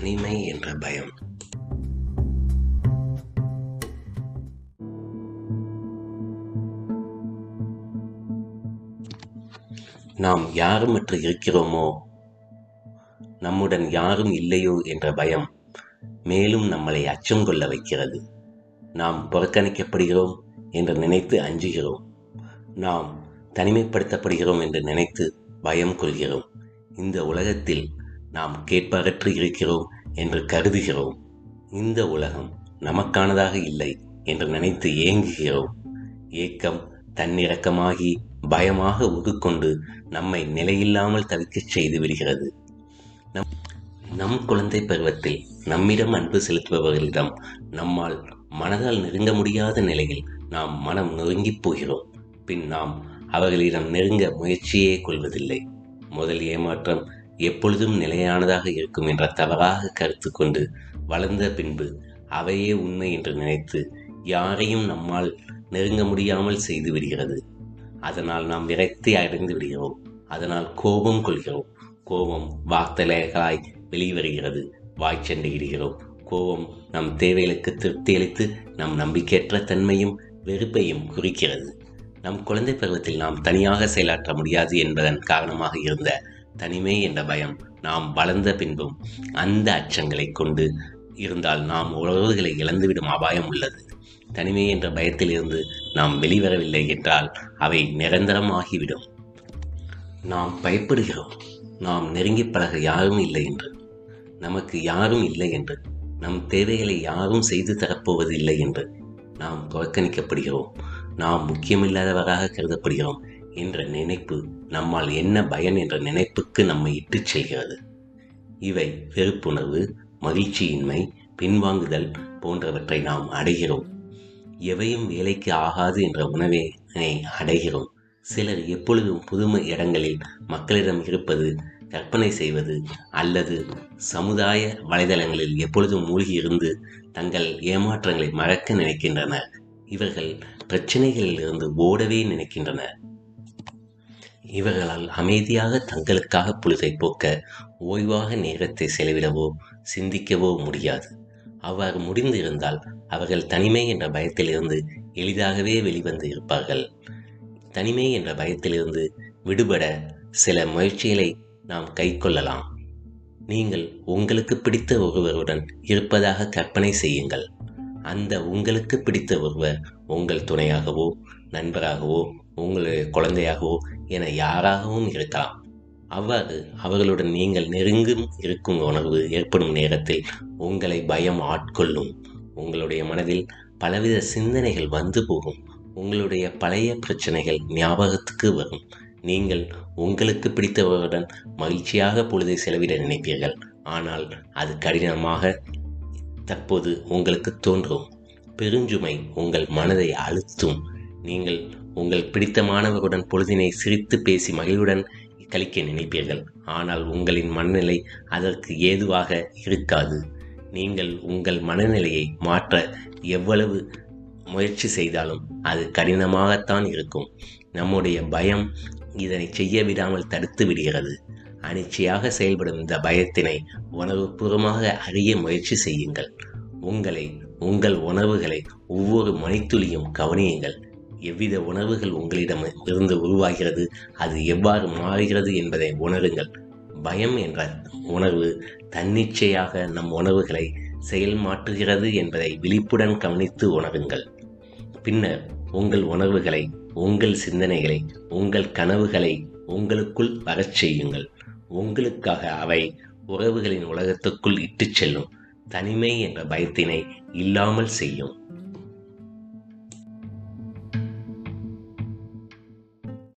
தனிமை என்ற பயம். நாம் யாருமற்று இருக்கிறோமோ? நம்முடன் யாரும் இல்லையோ என்ற பயம் மேலும் நம்மளை அச்சம் கொள்ள வைக்கிறது. நாம் புறக்கணிக்கப்படுகிறோம் என்று நினைத்து அஞ்சுகிறோம். நாம் தனிமைப்படுத்தப்படுகிறோம் என்று நினைத்து பயம் கொள்கிறோம். இந்த உலகத்தில் நாம் கேட்பாரற்று இருக்கிறோம் என்று கருதுகிறோம். இந்த உலகம் நமக்கானதாக இல்லை என்று நினைத்து ஏங்குகிறோம். ஏக்கம் தன்னிறக்கமாகி பயமாக உதுக்கொண்டு நம்மை நிலையில்லாமல் தவிக்கச் செய்து விடுகிறது. நம் நம் குழந்தை பருவத்தில் நம்மிடம் அன்பு செலுத்துபவர்களிடம் நம்மால் மனதால் நெருங்க முடியாத நிலையில் நாம் மனம் நொறுங்கிப் போகிறோம். பின் நாம் அவர்களிடம் நெருங்க முயற்சியே கொள்வதில்லை. முதல் ஏமாற்றம் எப்பொழுதும் நிலையானதாக இருக்கும் என்ற தவறாக கருத்து கொண்டு வளர்ந்த பின்பு அவையே உண்மை என்று நினைத்து யாரையும் நம்மால் நெருங்க முடியாமல் செய்து விடுகிறது. அதனால் நாம் விரக்தி அடைந்து விடுகிறோம். அதனால் கோபம் கொள்கிறோம். கோபம் வார்த்தைகளாய் வெளிவருகிறது. வாய்ச்சண்டையிடுகிறோம் கோபம் நம் தேவைகளுக்கு திருப்தி அளித்து நம் நம்பிக்கையற்ற தன்மையும் வெறுப்பையும் குறிக்கிறது. நம் குழந்தை பருவத்தில் நாம் தனியாக செயலாற்ற முடியாது என்பதன் காரணமாக இருந்த தனிமை என்ற பயம் நாம் வளர்ந்த பின்பும் அந்த அச்சங்களை கொண்டு இருந்தால் நாம் உறவுகளை இழந்துவிடும் அபாயம் உள்ளது. தனிமை என்ற பயத்திலிருந்து நாம் வெளிவரவில்லை என்றால் அவை நிரந்தரமாகிவிடும். நாம் பயப்படுகிறோம். நாம் நெருங்கி பழக யாரும் இல்லை என்று. நமக்கு யாரும் இல்லை என்று. நம் தேவைகளை யாரும் செய்து தரப்போவது இல்லை என்று. நாம் புறக்கணிக்கப்படுகிறோம். நாம் முக்கியமில்லாதவராக கருதப்படுகிறோம். என்ற நினைப்பு நம்மால் என்ன பயன் என்ற நினைப்புக்கு நம்மை இட்டுச் செல்கிறது. இவை வெறுப்புணர்வு மகிழ்ச்சியின்மை பின்வாங்குதல் போன்றவற்றை நாம் அடைகிறோம். எவையும் வேலைக்கு ஆகாது என்ற உணவினை அடைகிறோம். சிலர் எப்பொழுதும் புதுமை இடங்களில் மக்களிடம் இருப்பது கற்பனை செய்வது அல்லது சமுதாய வலைதளங்களில் எப்பொழுதும் மூழ்கி இருந்து தங்கள் ஏமாற்றங்களை மறக்க நினைக்கின்றனர். இவர்கள் பிரச்சனைகளில் இருந்து ஓடவே நினைக்கின்றனர். இவர்களால் அமைதியாக தங்களுக்காக பொழுதை போக்க ஓய்வாக நேரத்தை செலவிடவோ சிந்திக்கவோ முடியாது. அவ்வாறு முடிந்திருந்தால் அவர்கள் தனிமை என்ற பயத்திலிருந்து எளிதாகவே வெளிவந்து இருப்பார்கள். தனிமை என்ற பயத்திலிருந்து விடுபட சில முயற்சிகளை நாம் கைக்கொள்ளலாம். நீங்கள் உங்களுக்கு பிடித்த ஒருவருடன் இருப்பதாக கற்பனை செய்யுங்கள். அந்த உங்களுக்கு பிடித்த ஒருவர் உங்கள் துணையாகவோ நண்பராகவோ உங்களுடைய குழந்தையாகவோ என யாராகவும் இருக்கலாம். அவ்வாறு அவர்களுடன் நீங்கள் நெருங்கும் இருக்கும் உணர்வு ஏற்படும் நேரத்தில் உங்களை பயம் ஆட்கொள்ளும். உங்களுடைய மனதில் பலவித சிந்தனைகள் வந்து போகும். உங்களுடைய பழைய பிரச்சனைகள் ஞாபகத்துக்கு வரும். நீங்கள் உங்களுக்கு பிடித்தவருடன் மகிழ்ச்சியாக பொழுதை செலவிட நினைப்பீர்கள். ஆனால் அது கடினமாக தற்போது உங்களுக்கு தோன்றும். பெருஞ்சுமை உங்கள் மனதை அழுத்தும். நீங்கள் உங்கள் பிடித்தமானவருடன் பொழுதினை சிரித்து பேசி மகிழ்வுடன் கழிக்க நினைப்பீர்கள். ஆனால் உங்களின் மனநிலை அதற்கு ஏதுவாக இருக்காது. நீங்கள் உங்கள் மனநிலையை மாற்ற எவ்வளவு முயற்சி செய்தாலும் அது கடினமாகத்தான் இருக்கும். நம்முடைய பயம் இதனை செய்ய விடாமல் தடுத்து விடுகிறது. அனிச்சையாக செயல்படும் இந்த பயத்தினை உணர்வுபூர்வமாக அறிய முயற்சி செய்யுங்கள். உங்களை உங்கள் உணர்வுகளை ஒவ்வொரு மணித்துளியும் கவனியுங்கள். எவ்வித உணர்வுகள் உங்களிடம் இருந்து உருவாகிறது அது எவ்வாறு மாறுகிறது என்பதை உணருங்கள். பயம் என்ற உணர்வு தன்னிச்சையாக நம் உணர்வுகளை செயல் மாற்றுகிறது என்பதை விழிப்புடன் கவனித்து உணருங்கள். பின்னர் உங்கள் உணர்வுகளை உங்கள் சிந்தனைகளை உங்கள் கனவுகளை உங்களுக்குள் வரச் செய்யுங்கள். உங்களுக்காக அவை உறவுகளின் உலகத்துக்குள் இட்டுச் செல்லும். தனிமை என்ற பயத்தினை இல்லாமல் செய்யும்.